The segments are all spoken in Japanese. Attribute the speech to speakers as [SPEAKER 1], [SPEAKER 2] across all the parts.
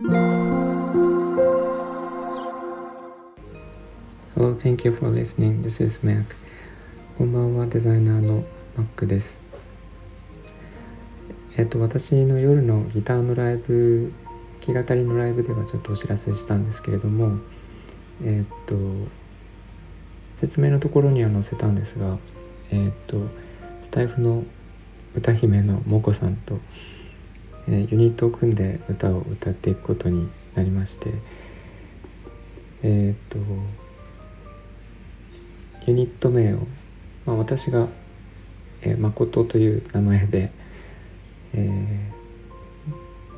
[SPEAKER 1] Hello, thank you for listening. This is Mac. こんばんは、デザイナーの Mac です。えっと、私の夜のギターのライブ、弾き語りのライブではちょっとお知らせしたんですけれども、えっと、説明のところには載せたんですが、えっと、スタイフの歌姫のもこさんと、え、ユニットを組んで歌を歌っていくことになりましてえっ、とユニット名を、まあ、私が、えー、誠という名前で、え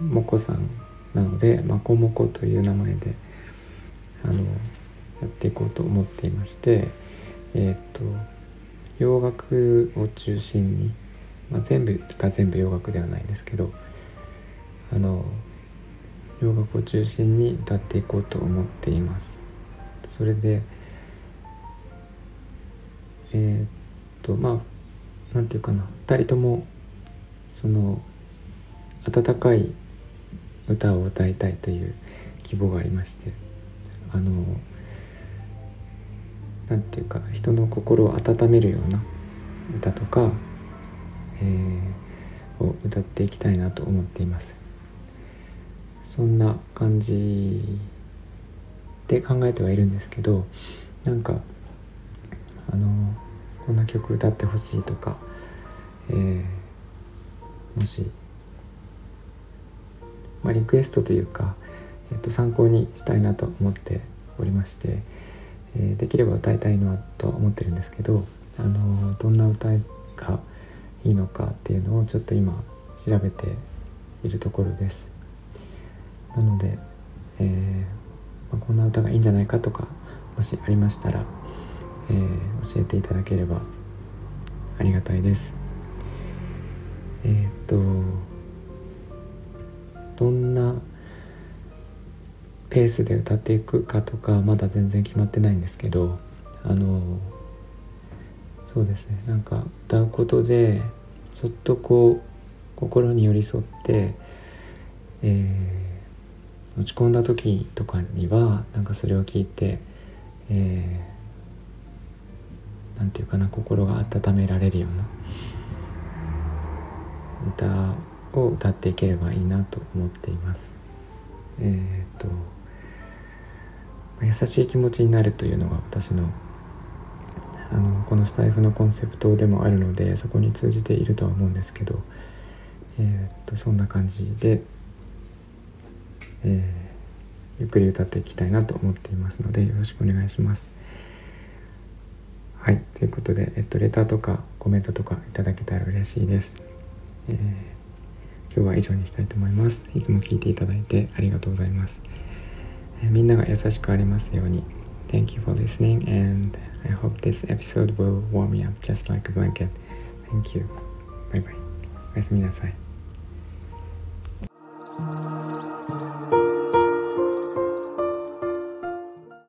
[SPEAKER 1] ー、もこさんなのでまこもこという名前であのやっていこうと思っていましてえっ、と洋楽を中心に、まあ、全部が全部洋楽ではないんですけどあの洋楽を中心に歌っていこうと思っています。それでえー、っとまあなんていうかな。2人ともその温かい歌を歌いたいという希望がありましてあのなんていうか人の心を温めるような歌とか、えー、を歌っていきたいなと思っています。そんな感じで考えてはいるんですけどなんかあのこんな曲歌ってほしいとか、えー、もし、まあ、リクエストというか、えー、と参考にしたいなと思っておりまして、えー、できれば歌いたいのはとは思ってるんですけど、あのどんな歌がいいのかっていうのをちょっと今調べているところです。歌がいいんじゃないかとかもしありましたら、えー、教えていただければありがたいです。えー、っとどんなペースで歌っていくかとかまだ全然決まってないんですけどあのそうですねなんか歌うことでそっとこう心に寄り添って、えー落ち込んだ時とかにはなんかそれを聞いて、えー、なんていうかな心が温められるような歌を歌っていければいいなと思っています。えっ、と優しい気持ちになるというのが私のあのこのスタイフのコンセプトでもあるのでそこに通じているとは思うんですけど、えーとそんな感じでえー、ゆっくり歌っていきたいなと思っていますのでよろしくお願いします。はい、ということで、えっと、レターとかコメントとかいただけたら嬉しいです。えー、今日は以上にしたいと思います。いつも聞いていただいてありがとうございます。えー、みんなが優しくありますように。Thank you for listening and I hope this episode will warm me up just like a blanket. Thank you. バイバイ。おやすみなさい。